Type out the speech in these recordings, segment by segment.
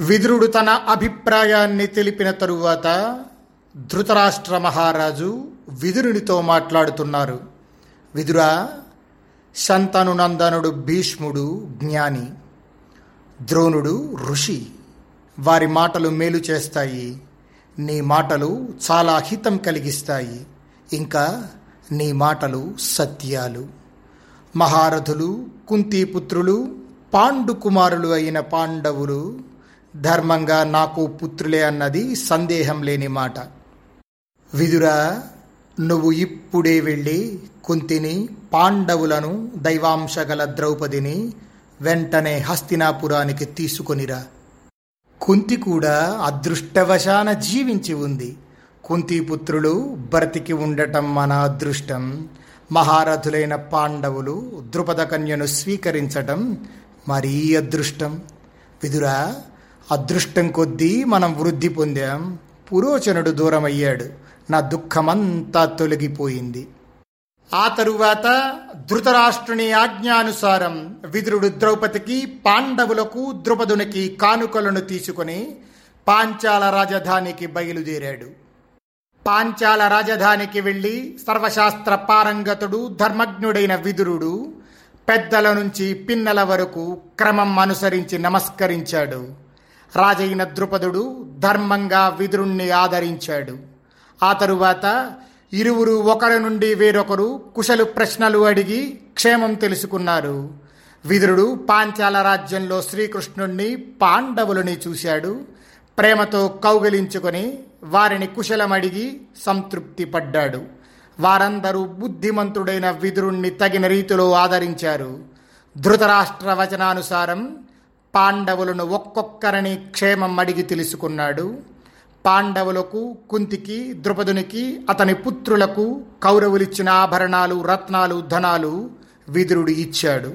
విదురుడు తన అభిప్రాయాన్ని తెలిపిన తరువాత ధృతరాష్ట్ర మహారాజు విదురునితో మాట్లాడుతున్నారు. విదురా శంతనునందనుడు భీష్ముడు జ్ఞాని ద్రోణుడు ఋషి వారి మాటలు మేలు చేస్తాయి నీ మాటలు చాలా హితం కలిగిస్తాయి ఇంకా నీ మాటలు సత్యాలు. మహారథులు కుంతీపుత్రులు పాండు కుమారులు అయిన పాండవులు ధర్మంగా నాకు పుత్రులే అన్నది సందేహం లేని మాట. విదురా నువ్వు ఇప్పుడే వెళ్ళి కుంతిని పాండవులను దైవాంశగల ద్రౌపదిని వెంటనే హస్తినాపురానికి తీసుకొనిరా. కుంతి కూడా అదృష్టవశాన జీవించి ఉంది. కుంతిపుత్రులు బ్రతికి ఉండటం మన అదృష్టం. మహారథులైన పాండవులు ద్రుపద కన్యను స్వీకరించటం మరీ అదృష్టం. విదురా అదృష్టం కొద్దీ మనం వృద్ధి పొందాం. పురోచనుడు దూరమయ్యాడు. నా దుఃఖమంతా తొలగిపోయింది. ఆ తరువాత ధృతరాష్ట్రుని ఆజ్ఞానుసారం విదురుడు ద్రౌపదికి పాండవులకు ద్రుపదునికి కానుకలను తీసుకుని పాంచాల రాజధానికి బయలుదేరాడు. పాంచాల రాజధానికి వెళ్ళి సర్వశాస్త్ర పారంగతుడు ధర్మజ్ఞుడైన విదురుడు పెద్దల నుంచి పిన్నల వరకు క్రమం అనుసరించి నమస్కరించాడు. రాజైన ద్రుపదుడు ధర్మంగా విదురుణ్ణి ఆదరించాడు. ఆ తరువాత ఇరువురు ఒకరి నుండి వేరొకరు కుశలు ప్రశ్నలు అడిగి క్షేమం తెలుసుకున్నారు. విదురుడు పాంచాల రాజ్యంలో శ్రీకృష్ణుణ్ణి పాండవులని చూశాడు. ప్రేమతో కౌగలించుకొని వారిని కుశలమడిగి సంతృప్తి పడ్డాడు. వారందరూ బుద్ధిమంతుడైన విదురుణ్ణి తగిన రీతిలో ఆదరించారు. ధృతరాష్ట్ర వచనానుసారం పాండవులను ఒక్కొక్కరిని క్షేమం అడిగి తెలుసుకున్నాడు. పాండవులకు కుంతికి ద్రుపదునికి అతని పుత్రులకు కౌరవులిచ్చిన ఆభరణాలు రత్నాలు ధనాలు విదురుడు ఇచ్చాడు.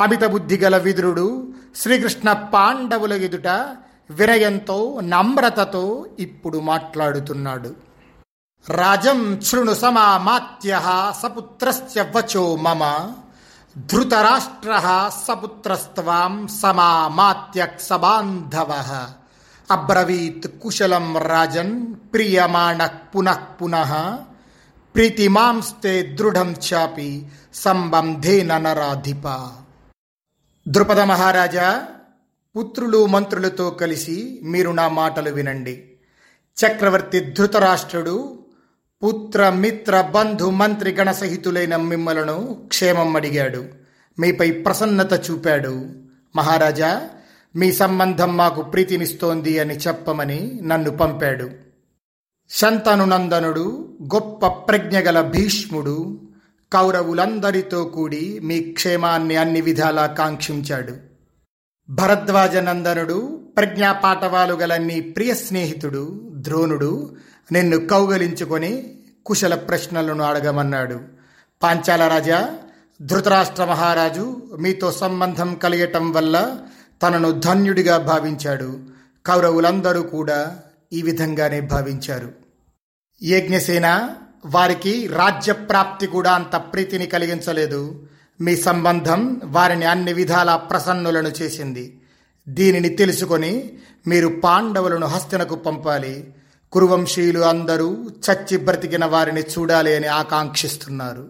అమిత బుద్ధి గల విదురుడు శ్రీకృష్ణ పాండవుల ఎదుట వినయంతో నమ్రతతో ఇప్పుడు మాట్లాడుతున్నాడు. రాజం శృణు సమామాత్య సపుత్రస్య వచో మమ. ధృతరాష్ట్ర సపుత్రస్వాం సమామాత్య సబాంధవ అబ్రవీత్ కుశలం రాజన్ ప్రియమాణ పునః పునః ప్రీతిమాంస్తే దృఢం చాపి సంబంధేన నరాధిప ద్రుపద మహారాజా పుత్రులు మంత్రులతో కలిసి మీరు నా మాటలు వినండి చక్రవర్తి ధృతరాష్ట్రుడు పుత్ర మిత్ర బంధు మంత్రి గణసహితులైన మిమ్మలను క్షేమం అడిగాడు మీపై ప్రసన్నత చూపాడు. మహారాజా మీ సంబంధం మాకు ప్రీతినిస్తోంది అని చెప్పమని నన్ను పంపాడు. శంతనునందనుడు గొప్ప ప్రజ్ఞగల భీష్ముడు కౌరవులందరితో కూడి మీ క్షేమాన్ని అన్ని విధాలా కాంక్షించాడు. భరద్వాజనందనుడు ప్రజ్ఞాపాఠవాలు గల నీ ప్రియ స్నేహితుడు ద్రోణుడు నిన్ను కౌగలించుకొని కుశల ప్రశ్నలను అడగమన్నాడు. పాంచాల రాజా ధృతరాష్ట్ర మహారాజు మీతో సంబంధం కలిగటం వల్ల తనను ధన్యుడిగా భావించాడు. కౌరవులందరూ కూడా ఈ విధంగానే భావించారు. యజ్ఞసేన వారికి రాజ్యప్రాప్తి కూడా అంత ప్రీతిని కలిగించలేదు. మీ సంబంధం వారిని అన్ని విధాల ప్రసన్నులను చేసింది. దీనిని తెలుసుకొని మీరు పాండవులను హస్తినకు పంపాలి. కురువంశీయులు అందరూ చచ్చి బ్రతికిన వారిని చూడాలి అని ఆకాంక్షిస్తున్నారు.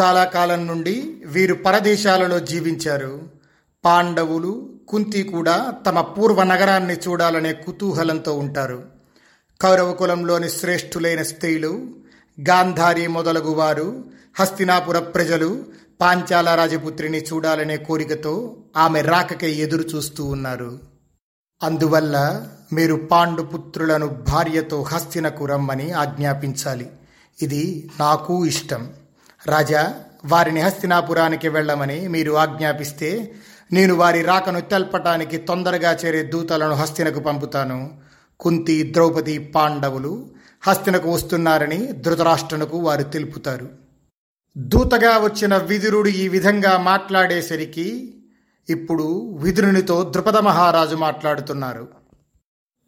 చాలా కాలం నుండి వీరు పరదేశాలలో జీవించారు. పాండవులు కుంతి కూడా తమ పూర్వ నగరాన్ని చూడాలనే కుతూహలంతో ఉంటారు. కౌరవ కులంలోని శ్రేష్ఠులైన స్త్రీలు గాంధారి మొదలగు వారు హస్తినాపుర ప్రజలు పాంచాల రాజపుత్రిని చూడాలనే కోరికతో ఆమె రాకకై ఎదురు చూస్తూ ఉన్నారు. అందువల్ల మీరు పాండుపుత్రులను భార్యతో హస్తినకు రమ్మని ఆజ్ఞాపించాలి. ఇది నాకు ఇష్టం. రాజా వారిని హస్తినాపురానికి వెళ్ళమని మీరు ఆజ్ఞాపిస్తే నేను వారి రాకను తెల్పటానికి తొందరగా చేరే దూతలను హస్తినకు పంపుతాను. కుంతి ద్రౌపది పాండవులు హస్తినకు వస్తున్నారని ధృతరాష్ట్రునకు వారు తెలుపుతారు. దూతగా వచ్చిన విదురుడు ఈ విధంగా మాట్లాడేసరికి ఇప్పుడు విదురునితో ద్రుపద మహారాజు మాట్లాడుతున్నారు.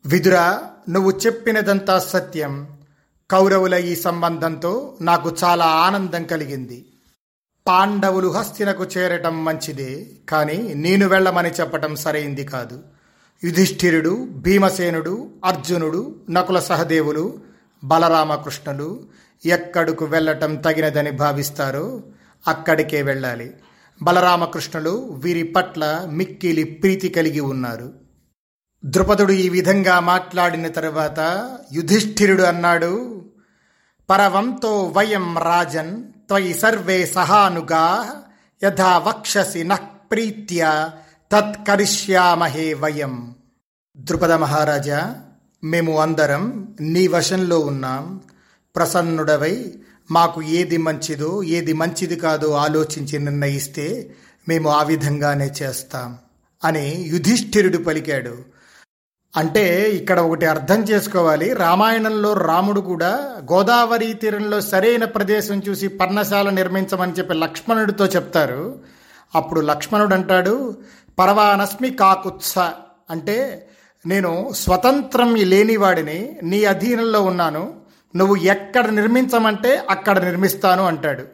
విదుర నువ్వు చెప్పినదంతా సత్యం. కౌరవుల ఈ సంబంధంతో నాకు చాలా ఆనందం కలిగింది. పాండవులు హస్తినకు చేరటం మంచిదే కానీ నేను వెళ్ళమని చెప్పటం సరైంది కాదు. యుధిష్ఠిరుడు భీమసేనుడు అర్జునుడు నకుల సహదేవులు బలరామకృష్ణులు ఎక్కడకు వెళ్ళటం తగినదని భావిస్తారో అక్కడికే వెళ్ళాలి. బలరామకృష్ణులు వీరి పట్ల మిక్కిలి ప్రీతి కలిగి ఉన్నారు. ద్రుపదుడు ఈ విధంగా మాట్లాడిన తరువాత యుధిష్ఠిరుడు అన్నాడు పరవంతో వయం రాజన్ త్వయి సర్వే సహానుగా యథా వక్షసి నః తత్కరిష్యామహే వయం. ద్రుపద మహారాజా మేము అందరం నీ వశంలో ఉన్నాం. ప్రసన్నుడవై మాకు ఏది మంచిదో ఏది మంచిది కాదో ఆలోచించి నిర్ణయిస్తే మేము ఆ విధంగానే చేస్తాం అని యుధిష్ఠిరుడు పలికాడు. అంటే ఇక్కడ ఒకటి అర్థం చేసుకోవాలి. రామాయణంలో రాముడు కూడా గోదావరి తీరంలో సరైన ప్రదేశం చూసి పర్ణశాల నిర్మించమని చెప్పి లక్ష్మణుడితో చెప్తారు. అప్పుడు లక్ష్మణుడు అంటాడు పరవానస్మి కాకుత్స. అంటే నేను స్వతంత్రం లేనివాడిని నీ అధీనంలో ఉన్నాను. నువ్వు ఎక్కడ నిర్మించమంటే అక్కడ నిర్మిస్తాను అంటాడు.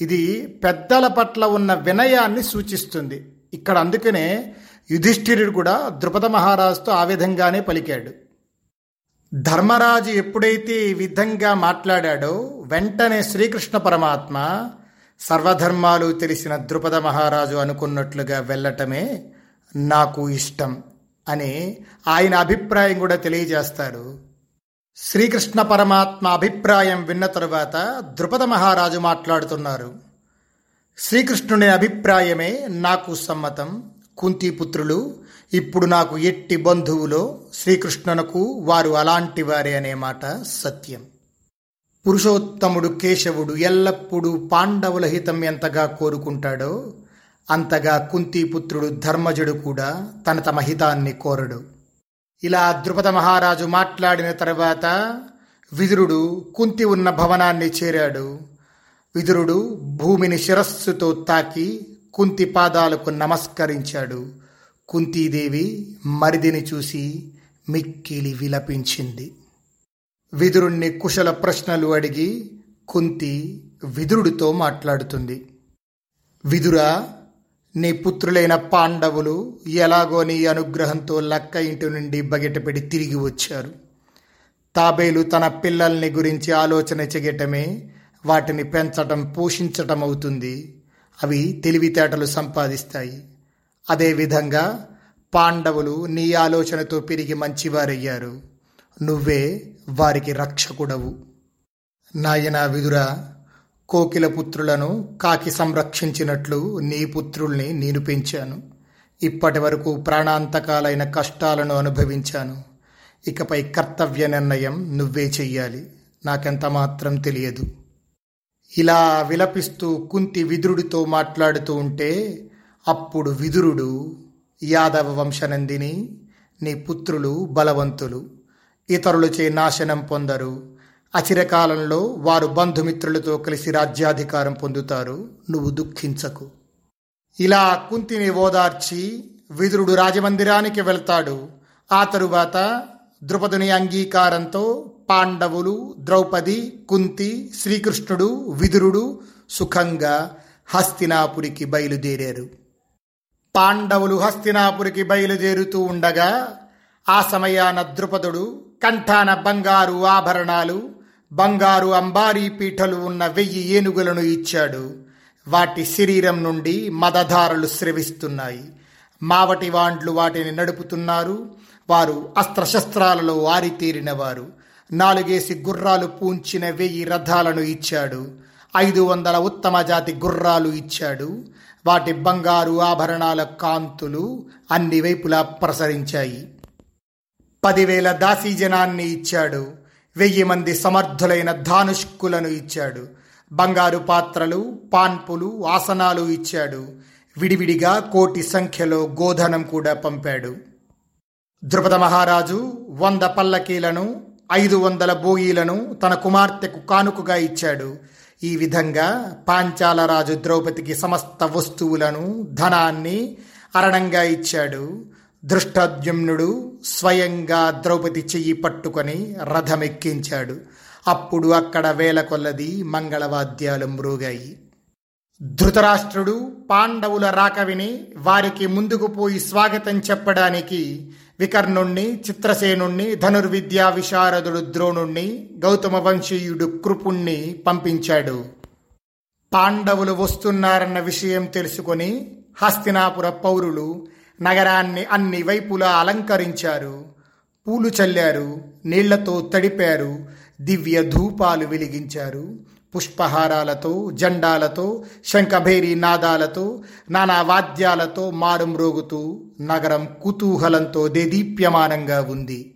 ఇది పెద్దల పట్ల ఉన్న వినయాన్ని సూచిస్తుంది. ఇక్కడ అందుకనే యుధిష్ఠిరుడు కూడా ద్రుపద మహారాజుతో ఆ విధంగానే పలికాడు. ధర్మరాజు ఎప్పుడైతే ఈ విధంగా మాట్లాడాడో వెంటనే శ్రీకృష్ణ పరమాత్మ సర్వధర్మాలు తెలిసిన ద్రుపద మహారాజు అనుకున్నట్లుగా వెళ్ళటమే నాకు ఇష్టం అని ఆయన అభిప్రాయం కూడా తెలియజేస్తారు. శ్రీకృష్ణ పరమాత్మ అభిప్రాయం విన్న తరువాత ద్రుపద మహారాజు మాట్లాడుతున్నారు. శ్రీకృష్ణుని అభిప్రాయమే నాకు సమ్మతం కుంతిపుత్రులు ఇప్పుడు నాకు ఎట్టి బంధువులో శ్రీకృష్ణునకు వారు అలాంటి వారే అనే మాట సత్యం. పురుషోత్తముడు కేశవుడు ఎల్లప్పుడూ పాండవుల హితం ఎంతగా కోరుకుంటాడో అంతగా కుంతిపుత్రుడు ధర్మజుడు కూడా తన తమ హితాన్ని కోరడు. ఇలా ద్రుపద మహారాజు మాట్లాడిన తర్వాత విదురుడు కుంతి ఉన్న భవనాన్ని చేరాడు. విదురుడు భూమిని శిరస్సుతో తాకి కుంతి పాదాలకు నమస్కరించాడు. కుంతీదేవి మరిదిని చూసి మిక్కిలి విలపించింది. విదురుణ్ణి కుశల ప్రశ్నలు అడిగి కుంతి విదురుడితో మాట్లాడుతుంది. విదురా నీ పుత్రులైన పాండవులు ఎలాగో నీ అనుగ్రహంతో లక్క ఇంటి నుండి బగెటపెడి తిరిగి వచ్చారు. తాబేలు తన పిల్లల్ని గురించి ఆలోచన చెయ్యటమే వాటిని పెంచటం పోషించటం అవుతుంది. అవి తెలివితేటలు సంపాదిస్తాయి. అదేవిధంగా పాండవులు నీ ఆలోచనతో పెరిగి మంచివారయ్యారు. నువ్వే వారికి రక్షకుడవు. నాయనా విదురా కోకిల పుత్రులను కాకి సంరక్షించినట్లు నీ పుత్రుల్ని నేను పెంచాను. ఇప్పటి వరకు ప్రాణాంతకాలైన కష్టాలను అనుభవించాను. ఇకపై కర్తవ్య నిర్ణయం నువ్వే చెయ్యాలి. నాకెంత మాత్రం తెలియదు. ఇలా విలపిస్తూ కుంతి విదురుడితో మాట్లాడుతూ ఉంటే అప్పుడు విదురుడు యాదవ వంశనందిని నీ పుత్రులు బలవంతులు ఇతరులచే నాశనం పొందరు. అచిరకాలంలో వారు బంధుమిత్రులతో కలిసి రాజ్యాధికారం పొందుతారు. నువ్వు దుఃఖించకు. ఇలా కుంతిని ఓదార్చి విదురుడు రాజమందిరానికి వెళ్తాడు. ఆ తరువాత ద్రుపదుని అంగీకారంతో పాండవులు ద్రౌపది కుంతి శ్రీకృష్ణుడు విదురుడు సుఖంగా హస్తినాపురికి బయలుదేరారు. పాండవులు హస్తినాపురికి బయలుదేరుతూ ఉండగా ఆ సమయాన ద్రుపదుడు కంఠాన బంగారు ఆభరణాలు బంగారు అంబారీ పీఠలు ఉన్న వెయ్యి ఏనుగులను ఇచ్చాడు. వాటి శరీరం నుండి మదధారలు స్రవిస్తున్నాయి. మావటి వాండ్లు వాటిని నడుపుతున్నారు. వారు అస్త్రశస్త్రాలలో ఆరితేరినవారు. నాలుగేసి గుర్రాలు పూంచిన వెయ్యి రథాలను ఇచ్చాడు. ఐదు వందల ఉత్తమ జాతి గుర్రాలు ఇచ్చాడు. వాటి బంగారు ఆభరణాల కాంతులు అన్ని వైపులా ప్రసరించాయి. పదివేల దాసీ జనాన్ని ఇచ్చాడు. వెయ్యి మంది సమర్థులైన ధానుష్కులను ఇచ్చాడు. బంగారు పాత్రలు పాన్పులు ఆసనాలు ఇచ్చాడు. విడివిడిగా కోటి సంఖ్యలో గోధనం కూడా పంపాడు. ద్రుపద మహారాజు వంద పల్లకీలను ఐదు వందల బోగీలను తన కుమార్తెకు కానుకగా ఇచ్చాడు. ఈ విధంగా పాంచాలరాజు ద్రౌపదికి సమస్త వస్తువులను ధనాన్ని అరణంగా ఇచ్చాడు. దృష్టద్యుమ్నుడు స్వయంగా ద్రౌపది చెయ్యి పట్టుకొని రథమెక్కించాడు. అప్పుడు అక్కడ వేల కొల్లది మంగళవాద్యాలు మ్రోగాయి. ధృతరాష్ట్రుడు పాండవుల రాక విని వారికి ముందుకు పోయి స్వాగతం చెప్పడానికి వికర్ణుణ్ణి చిత్రసేనుణ్ణి ధనుర్విద్యా విశారదుడు ద్రోణుణ్ణి గౌతమ వంశీయుడు కృపుణ్ణి పంపించాడు. పాండవులు వస్తున్నారన్న విషయం తెలుసుకొని హస్తినాపుర పౌరులు నగరాన్ని అన్ని వైపులా అలంకరించారు. పూలు చల్లారు నీళ్ళతో తడిపారు దివ్య ధూపాలు వెలిగించారు. పుష్పహారాలతో జెండాలతో శంఖభేరి నాదాలతో నానా వాద్యాలతో మారుమ్రోగుతూ నగరం కుతూహలంతో దేదీప్యమానంగా ఉంది.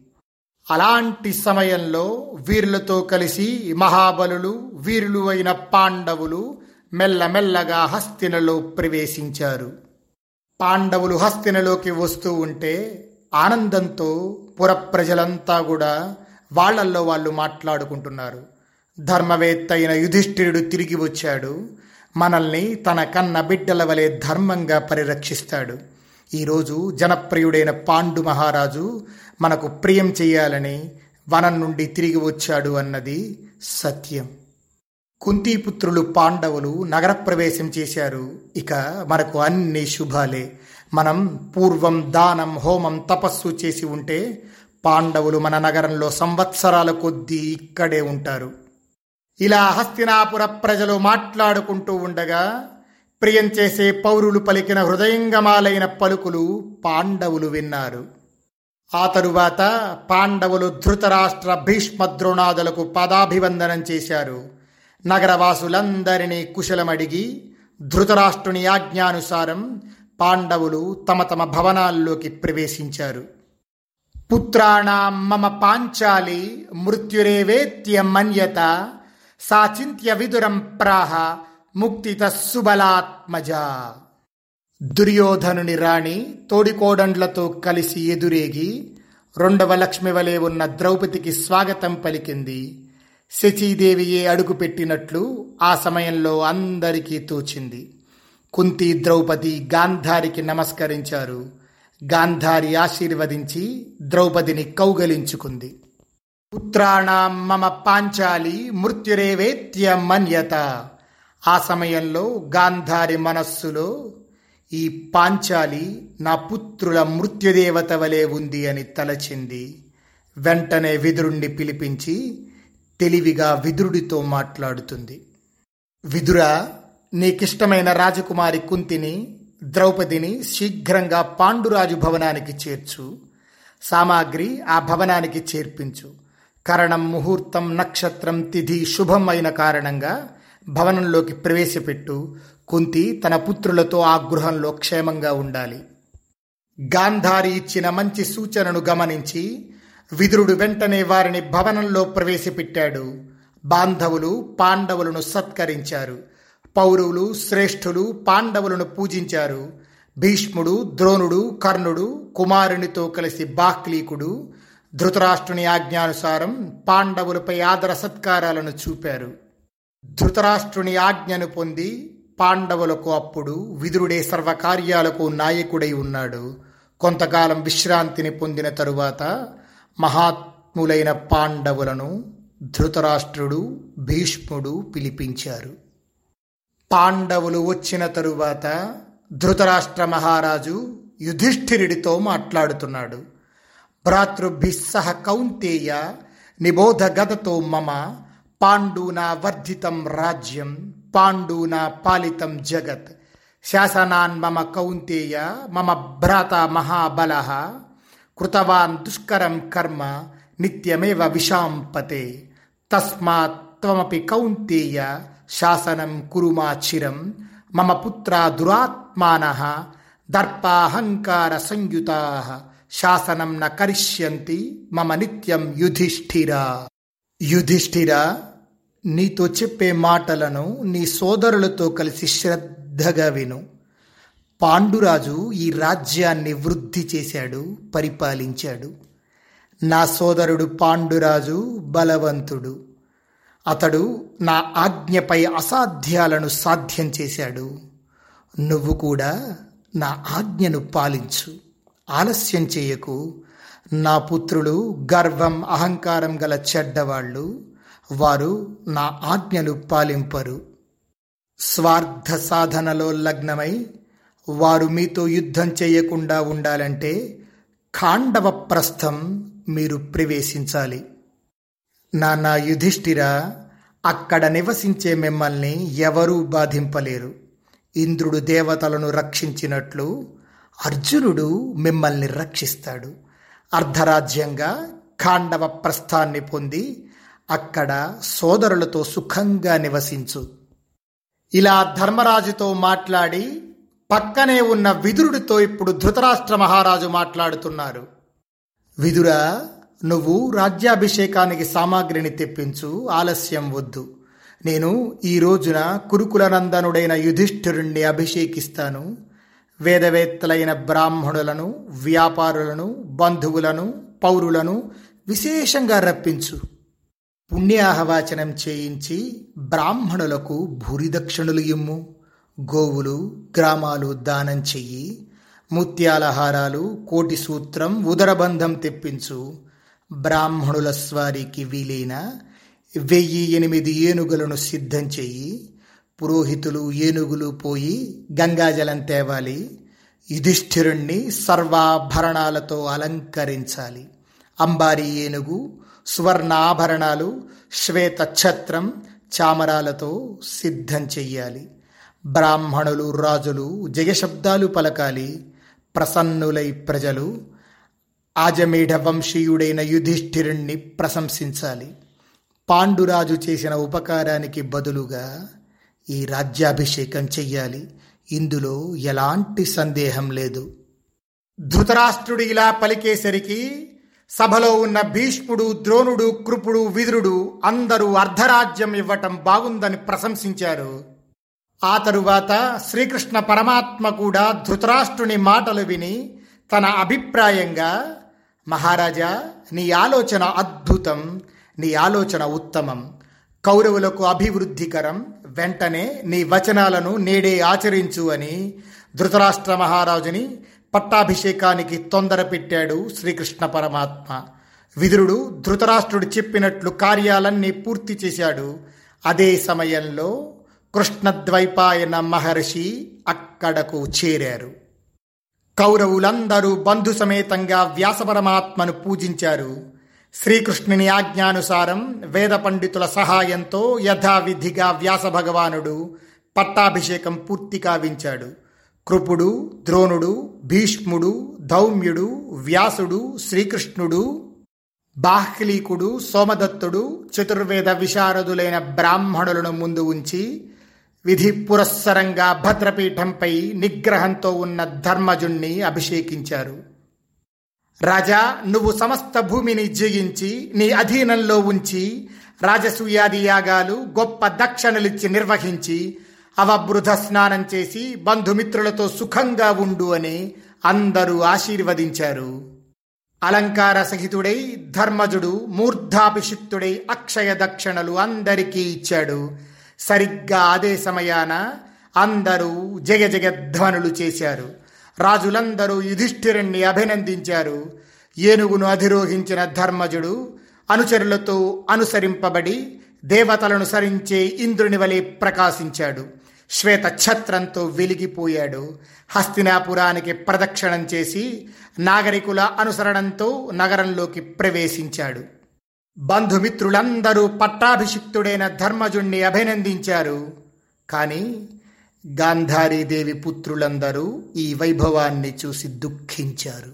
అలాంటి సమయంలో వీరులతో కలిసి మహాబలులు వీరులు అయిన పాండవులు మెల్లమెల్లగా హస్తినలో ప్రవేశించారు. పాండవులు హస్తినలోకి వస్తూ ఉంటే ఆనందంతో పుర ప్రజలంతా కూడా వాళ్ళల్లో వాళ్ళు మాట్లాడుకుంటున్నారు. ధర్మవేత్త అయిన యుధిష్ఠిరుడు తిరిగి వచ్చాడు. మనల్ని తన కన్న బిడ్డల వలె ధర్మంగా పరిరక్షిస్తాడు. ఈరోజు జనప్రియుడైన పాండు మహారాజు మనకు ప్రియం చేయాలని వనం నుండి తిరిగి వచ్చాడు అన్నది సత్యం. కుంతీపుత్రులు పాండవులు నగర ప్రవేశం చేశారు. ఇక మనకు అన్ని శుభాలే. మనం పూర్వం దానం హోమం తపస్సు చేసి ఉంటే పాండవులు మన నగరంలో సంవత్సరాల కొద్దీ ఇక్కడే ఉంటారు. ఇలా హస్తినాపుర ప్రజలు మాట్లాడుకుంటూ ఉండగా ప్రియం చేసే పౌరులు పలికిన హృదయంగమాలైన పలుకులు పాండవులు విన్నారు. ఆ తరువాత పాండవులు ధృతరాష్ట్ర భీష్మద్రోణాదులకు పదాభివందనం చేశారు. నగరవాసులందరినీ కుశలమడిగి ధృతరాష్ట్రుని ఆజ్ఞానుసారం పాండవులు తమ తమ భవనాల్లోకి ప్రవేశించారు. పుత్రాణం మమ పాంచాలి మృత్యురేవేత్య మన్యత సాచింత్య విదురం ప్రాహ ముక్తిత సుబలాత్మజ. దుర్యోధనుని రాణి తోడికోడండ్లతో కలిసి ఎదురేగి రెండవ లక్ష్మి వలె ఉన్న ద్రౌపదికి స్వాగతం పలికింది. శచీదేవియే అడుగుపెట్టినట్లు ఆ సమయంలో అందరికీ తోచింది. కుంతి ద్రౌపది గాంధారికి నమస్కరించారు. గాంధారి ఆశీర్వదించి ద్రౌపదిని కౌగలించుకుంది. పుత్రాణం మమ పాంచాలి మృత్యురేవేత్య మన్యత. ఆ సమయంలో గాంధారి మనస్సులో ఈ పాంచాలి నా పుత్రుల మృత్యుదేవత వలె ఉంది అని తలచింది. వెంటనే విదురుణ్ణి పిలిపించి తెలివిగా విదురుడితో మాట్లాడుతుంది. విదుర నీకిష్టమైన రాజకుమారి కుంతిని ద్రౌపదిని శీఘ్రంగా పాండురాజు భవనానికి చేర్చు. సామాగ్రి ఆ భవనానికి చేర్పించు. కరణం ముహూర్తం నక్షత్రం తిథి శుభం అయిన కారణంగా భవనంలోకి ప్రవేశపెట్టు. కుంతి తన పుత్రులతో ఆ గృహంలో క్షేమంగా ఉండాలి. గాంధారి ఇచ్చిన మంచి సూచనను గమనించి విదురుడు వెంటనే వారిని భవనంలో ప్రవేశపెట్టాడు. బాంధవులు పాండవులను సత్కరించారు. పౌరవులు శ్రేష్ఠులు పాండవులను పూజించారు. భీష్ముడు ద్రోణుడు కర్ణుడు కుమారునితో కలిసి బాహ్లీకుడు ధృతరాష్ట్రుని ఆజ్ఞానుసారం పాండవులపై ఆదర సత్కారాలను చూపారు. ధృతరాష్ట్రుని ఆజ్ఞను పొంది పాండవులకు అప్పుడు విదురుడే సర్వకార్యాలకు నాయకుడై ఉన్నాడు. కొంతకాలం విశ్రాంతిని పొందిన తరువాత మహాత్ములైన పాండవులను ధృతరాష్ట్రుడు భీష్ముడు పిలిపించారు. పాండవులు వచ్చిన తరువాత ధృతరాష్ట్ర మహారాజు యుధిష్ఠిరుడితో మాట్లాడుతున్నాడు. భ్రాతృభిస్సహ కౌంతేయ నిబోధగతతో మమ పాండూనా వర్ధితం రాజ్యం పాండూనా పాలితం జగత్. శాసనాన్ మమ కౌంతేయ మమ భ్రాత మహాబల. కృతవాన్ దుష్కరం కర్మ నిత్యమేవ విషాంపతే తస్మాత్ త్వమపి కౌంతేయ శాసనం కురుమాచిరం. మమ పుత్ర దురాత్మాన దర్పాహంకార సంయుత శాసనం న కరిష్యంతి మమ నిత్యం యుధిష్ఠిర. యుధిష్ఠిర నీతో చెప్పే మాటలను నీ సోదరులతో కలిసి శ్రద్ధగా విను. పాండురాజు ఈ రాజ్యాన్ని వృద్ధి చేశాడు పరిపాలించాడు. నా సోదరుడు పాండురాజు బలవంతుడు. అతడు నా ఆజ్ఞపై అసాధ్యాలను సాధ్యం చేశాడు. నువ్వు కూడా నా ఆజ్ఞను పాలించు. ఆలస్యం చేయకు. నా పుత్రులు గర్వం అహంకారం గల చెడ్డవాళ్ళు వారు నా ఆజ్ఞలు పాలింపరు. స్వార్థ సాధనలో లగ్నమై వారు మీతో యుద్ధం చేయకుండా ఉండాలంటే ఖాండవ ప్రస్థం మీరు ప్రవేశించాలి. నానా యుధిష్ఠిర అక్కడ నివసించే మిమ్మల్ని ఎవరూ బాధింపలేరు. ఇంద్రుడు దేవతలను రక్షించినట్లు అర్జునుడు మిమ్మల్ని రక్షిస్తాడు. అర్ధరాజ్యంగా ఖాండవ ప్రస్థాన్ని పొంది అక్కడ సోదరులతో సుఖంగా నివసించు. ఇలా ధర్మరాజుతో మాట్లాడి పక్కనే ఉన్న విదురుడితో ఇప్పుడు ధృతరాష్ట్ర మహారాజు మాట్లాడుతున్నారు. విదురా నువ్వు రాజ్యాభిషేకానికి సామాగ్రిని తెప్పించు ఆలస్యం వద్దు. నేను ఈ రోజున కురుకులనందనుడైన యుధిష్ఠిరుణ్ణి అభిషేకిస్తాను. వేదవేత్తలైన బ్రాహ్మణులను వ్యాపారులను బంధువులను పౌరులను విశేషంగా రప్పించు. పుణ్యాహవాచనం చేయించి బ్రాహ్మణులకు భూరిదక్షిణులు ఇమ్ము. గోవులు గ్రామాలు దానం చెయ్యి ముత్యాలహారాలు కోటి సూత్రం ఉదరబంధం తెప్పించు. బ్రాహ్మణుల స్వారికి వీలైన వెయ్యి ఎనిమిది ఏనుగులను సిద్ధం చెయ్యి. పురోహితులు ఏనుగులు పోయి గంగాజలం తేవాలి. యుధిష్ఠిరుణ్ణి సర్వాభరణాలతో అలంకరించాలి. అంబారి ఏనుగు సువర్ణాభరణాలు శ్వేత ఛత్రం చామరాలతో సిద్ధం చెయ్యాలి. బ్రాహ్మణులు రాజులు జయశబ్దాలు పలకాలి. ప్రసన్నులై ప్రజలు ఆజమేఢ వంశీయుడైన యుధిష్ఠిరుణ్ణి ప్రశంసించాలి. పాండురాజు చేసిన ఉపకారానికి బదులుగా ఈ రాజ్యాభిషేకం చెయ్యాలి. ఇందులో ఎలాంటి సందేహం లేదు. ధృతరాష్ట్రుడు ఇలా పలికేసరికి సభలో ఉన్న భీష్ముడు ద్రోణుడు కృపుడు విదురుడు అందరూ అర్ధరాజ్యం ఇవ్వటం బాగుందని ప్రశంసించారు. ఆ తరువాత శ్రీకృష్ణ పరమాత్మ కూడా ధృతరాష్ట్రుని మాటలు విని తన అభిప్రాయంగా మహారాజా నీ ఆలోచన అద్భుతం నీ ఆలోచన ఉత్తమం. కౌరవులకు అభివృద్ధికరం. వెంటనే నీ వచనాలను నేడే ఆచరించు అని ధృతరాష్ట్ర మహారాజుని పట్టాభిషేకానికి తొందర పెట్టాడు శ్రీకృష్ణ పరమాత్మ. విదురుడు ధృతరాష్ట్రుడు చెప్పినట్లు కార్యాలన్నీ పూర్తి చేశాడు. అదే సమయంలో కృష్ణద్వైపాయన మహర్షి అక్కడకు చేరారు. కౌరవులందరూ బంధు సమేతంగా వ్యాసపరమాత్మను పూజించారు. శ్రీకృష్ణుని ఆజ్ఞానుసారం వేద పండితుల సహాయంతో యథావిధిగా వ్యాస భగవానుడు పట్టాభిషేకం పూర్తి కావించాడు. కృపుడు ద్రోణుడు భీష్ముడు ధౌమ్యుడు వ్యాసుడు శ్రీకృష్ణుడు బాహ్లీకుడు సోమదత్తుడు చతుర్వేద విశారదులైన బ్రాహ్మణులను ముందు ఉంచి విధి పురస్సరంగా భద్రపీఠంపై నిగ్రహంతో ఉన్న ధర్మజుణ్ణి అభిషేకించారు. రాజా నువ్వు సమస్త భూమిని జయించి నీ అధీనంలో ఉంచి రాజసూయాది యాగాలు గొప్ప దక్షిణలిచ్చి నిర్వహించి అవబృధ స్నానం చేసి బంధుమిత్రులతో సుఖంగా ఉండు అని అందరూ ఆశీర్వదించారు. అలంకార సహితుడై ధర్మజుడు మూర్ధాభిషిక్తుడై అక్షయ దక్షిణలు అందరికీ ఇచ్చాడు. సరిగ్గా అదే సమయాన అందరూ జగజగధ్వనులు చేశారు. రాజులందరూ యుధిష్ఠిరుణ్ణి అభినందించారు. ఏనుగును అధిరోహించిన ధర్మజుడు అనుచరులతో అనుసరింపబడి దేవతలను సరించే ఇంద్రుని వలె ప్రకాశించాడు. శ్వేత ఛత్రంతో వెలిగిపోయాడు. హస్తినాపురానికి ప్రదక్షిణం చేసి నాగరికుల అనుసరణంతో నగరంలోకి ప్రవేశించాడు. బంధుమిత్రులందరూ పట్టాభిషిక్తుడైన ధర్మజుణ్ణి అభినందించారు. కానీ గాంధారీదేవి పుత్రులందరూ ఈ వైభవాన్ని చూసి దుఃఖించారు.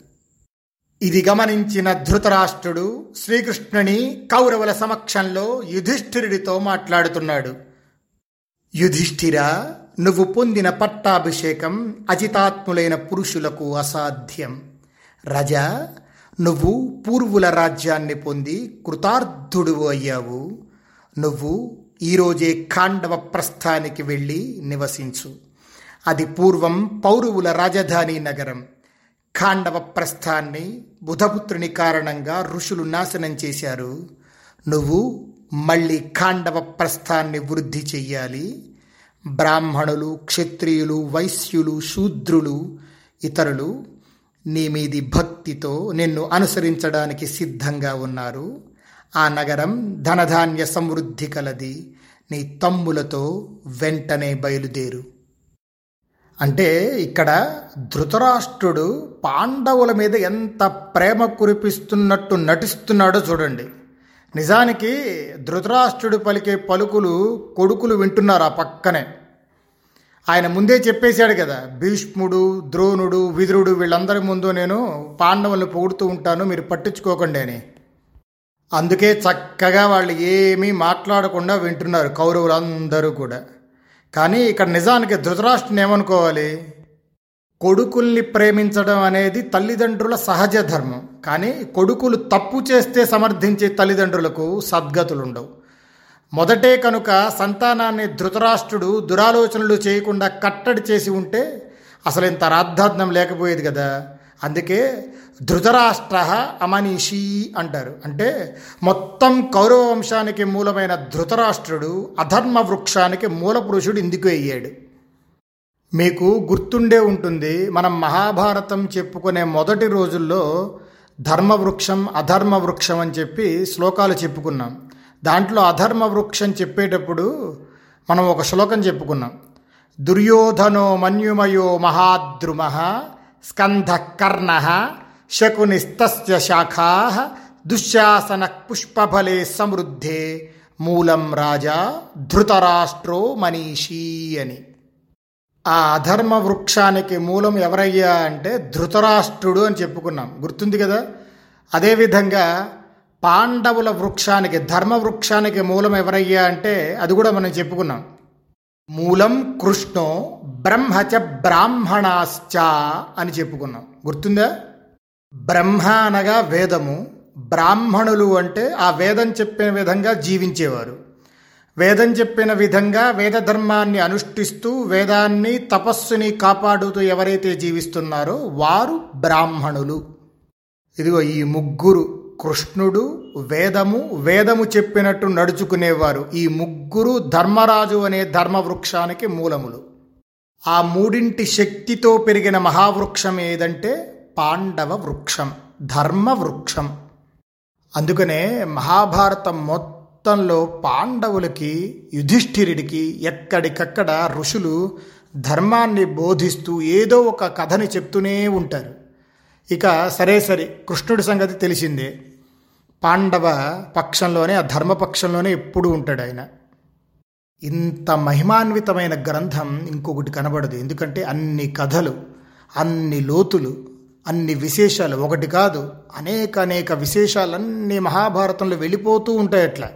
ఇది గమనించిన ధృతరాష్ట్రుడు శ్రీకృష్ణుని కౌరవుల సమక్షంలో యుధిష్ఠిరుడితో మాట్లాడుతున్నాడు. యుధిష్ఠిర నువ్వు పొందిన పట్టాభిషేకం అజితాత్ములైన పురుషులకు అసాధ్యం. రజా నువ్వు పూర్వుల రాజ్యాన్ని పొంది కృతార్థుడు అయ్యావు. నువ్వు ఈరోజే ఖాండవ ప్రస్థానికి వెళ్ళి నివసించు. అది పూర్వం పౌరవుల రాజధాని నగరం. ఖాండవ ప్రస్థాన్ని బుధపుత్రుని కారణంగా ఋషులు నాశనం చేశారు. నువ్వు మళ్ళీ ఖాండవ ప్రస్థాన్ని వృద్ధి చెయ్యాలి. బ్రాహ్మణులు క్షత్రియులు వైశ్యులు శూద్రులు ఇతరులు నీ మీది భక్తితో నిన్ను అనుసరించడానికి సిద్ధంగా ఉన్నారు. ఆ నగరం ధనధాన్య సమృద్ధి కలది. నీ తమ్ములతో వెంటనే బయలుదేరు. అంటే ఇక్కడ ధృతరాష్ట్రుడు పాండవుల మీద ఎంత ప్రేమ కురిపిస్తున్నట్టు నటిస్తున్నాడో చూడండి. నిజానికి ధృతరాష్ట్రుడు పలికే పలుకులు కొడుకులు వింటున్నారు ఆ పక్కనే. ఆయన ముందే చెప్పేశాడు కదా భీష్ముడు ద్రోణుడు విదురుడు వీళ్ళందరి ముందు నేను పాండవులను పొగుడుతూ ఉంటాను మీరు పట్టించుకోకండి అని. అందుకే చక్కగా వాళ్ళు ఏమీ మాట్లాడకుండా వింటున్నారు కౌరవులందరూ కూడా. కానీ ఇక్కడ నిజానికి ధృతరాష్ట్రుని ఏమనుకోవాలి? కొడుకుల్ని ప్రేమించడం అనేది తల్లిదండ్రుల సహజ ధర్మం. కానీ కొడుకులు తప్పు చేస్తే సమర్థించే తల్లిదండ్రులకు సద్గతులుండవు. మొదటే కనుక సంతానాన్ని ధృతరాష్ట్రుడు దురాలోచనలు చేయకుండా కట్టడి చేసి ఉంటే అసలు ఇంత రాద్ధార్థం లేకపోయేది కదా. అందుకే ధృతరాష్ట్ర అమనీషి అంటారు. అంటే మొత్తం కౌరవ వంశానికి మూలమైన ధృతరాష్ట్రుడు అధర్మ వృక్షానికి మూల పురుషుడు ఇందుకు అయ్యాడు. మీకు గుర్తుండే ఉంటుంది మనం మహాభారతం చెప్పుకునే మొదటి రోజుల్లో ధర్మవృక్షం అధర్మ వృక్షం అని చెప్పి శ్లోకాలు చెప్పుకున్నాం. దాంట్లో అధర్మ వృక్షం చెప్పేటప్పుడు మనం ఒక శ్లోకం చెప్పుకున్నాం. దుర్యోధనో మన్యుమయో మహాద్రుమ స్కంధ కర్ణ శకునిస్తస్య శాఖా దుశ్శాసన పుష్పఫలే సమృద్ధే మూలం రాజా ధృతరాష్ట్రో మనీషీ అని. ఆ అధర్మ వృక్షానికి మూలం ఎవరయ్యా అంటే ధృతరాష్ట్రుడు అని చెప్పుకున్నాం. గుర్తుంది కదా? అదేవిధంగా పాండవుల వృక్షానికి ధర్మ వృక్షానికి మూలం ఎవరయ్యా అంటే అది కూడా మనం చెప్పుకున్నాం. మూలం కృష్ణో బ్రహ్మచ బ్రాహ్మణాశ్చ అని చెప్పుకున్నాం. గుర్తుందా? బ్రహ్మ అనగా వేదము బ్రాహ్మణులు అంటే ఆ వేదం చెప్పిన విధంగా జీవించేవారు. వేదం చెప్పిన విధంగా వేద ధర్మాన్ని అనుష్ఠిస్తూ వేదాన్ని తపస్సుని కాపాడుతూ ఎవరైతే జీవిస్తున్నారో వారు బ్రాహ్మణులు. ఇదిగో ఈ ముగ్గురు కృష్ణుడు వేదము వేదము చెప్పినట్టు నడుచుకునేవారు. ఈ ముగ్గురు ధర్మరాజు అనే ధర్మవృక్షానికి మూలములు. ఆ మూడింటి శక్తితో పెరిగిన మహావృక్షం ఏదంటే పాండవ వృక్షం ధర్మ వృక్షం అందుకనే మహాభారతం మొత్తంలో పాండవులకి యుధిష్ఠిరుడికి ఎక్కడికక్కడ ఋషులు ధర్మాన్ని బోధిస్తూ ఏదో ఒక కథని చెప్తూనే ఉంటారు. ఇక సరే సరే కృష్ణుడి సంగతి తెలిసిందే. పాండవ పక్షంలోనే ఆ ధర్మపక్షంలోనే ఎప్పుడూ ఉంటాడు ఆయన. ఇంత మహిమాన్వితమైన గ్రంథం ఇంకొకటి కనబడదు. ఎందుకంటే అన్ని కథలు అన్ని లోతులు అన్ని విశేషాలు ఒకటి కాదు. అనేక అనేక విశేషాలన్నీ మహాభారతంలో వెళ్ళిపోతూ ఉంటాయి అట్లా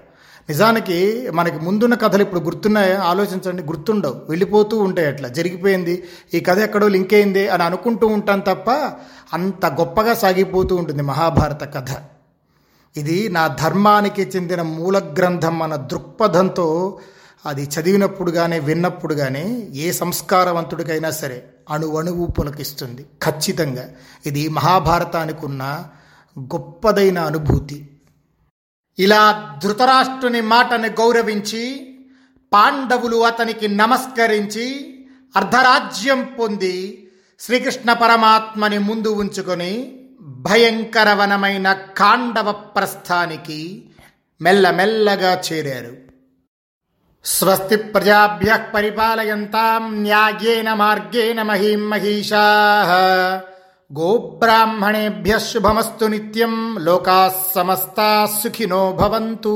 నిజానికి మనకి ముందున్న కథలు ఇప్పుడు గుర్తున్నాయో? ఆలోచించండి గుర్తుండవు. వెళ్ళిపోతూ ఉంటాయి అట్లా. జరిగిపోయింది. ఈ కథ ఎక్కడో లింక్ అయింది అని అనుకుంటూ ఉంటాను తప్ప అంత గొప్పగా సాగిపోతూ ఉంటుంది మహాభారత కథ. ఇది నా ధర్మానికి చెందిన మూల గ్రంథం అన్న దృక్పథంతో అది చదివినప్పుడు కానీ విన్నప్పుడు కానీ ఏ సంస్కారవంతుడికైనా సరే అణు అణువు పులకిస్తుంది. ఖచ్చితంగా ఇది మహాభారతానికి ఉన్న గొప్పదైన అనుభూతి. ఇలా ధృతరాష్ట్రుని మాటను గౌరవించి పాండవులు అతనికి నమస్కరించి అర్ధరాజ్యం పొంది శ్రీకృష్ణ పరమాత్మని ముందు ఉంచుకొని భయంకరవనమైన కాండవ ప్రస్థానికి మెల్లమెల్లగా చేరారు. స్వస్తి ప్రజాభ్య పరిపాలయంతాం న్యాయేన మార్గేణ మహీం మహిషా గోబ్రాహ్మణేభ్య శుభమస్తు నిత్యం. లోకా సమస్తా సుఖినో భవంతు.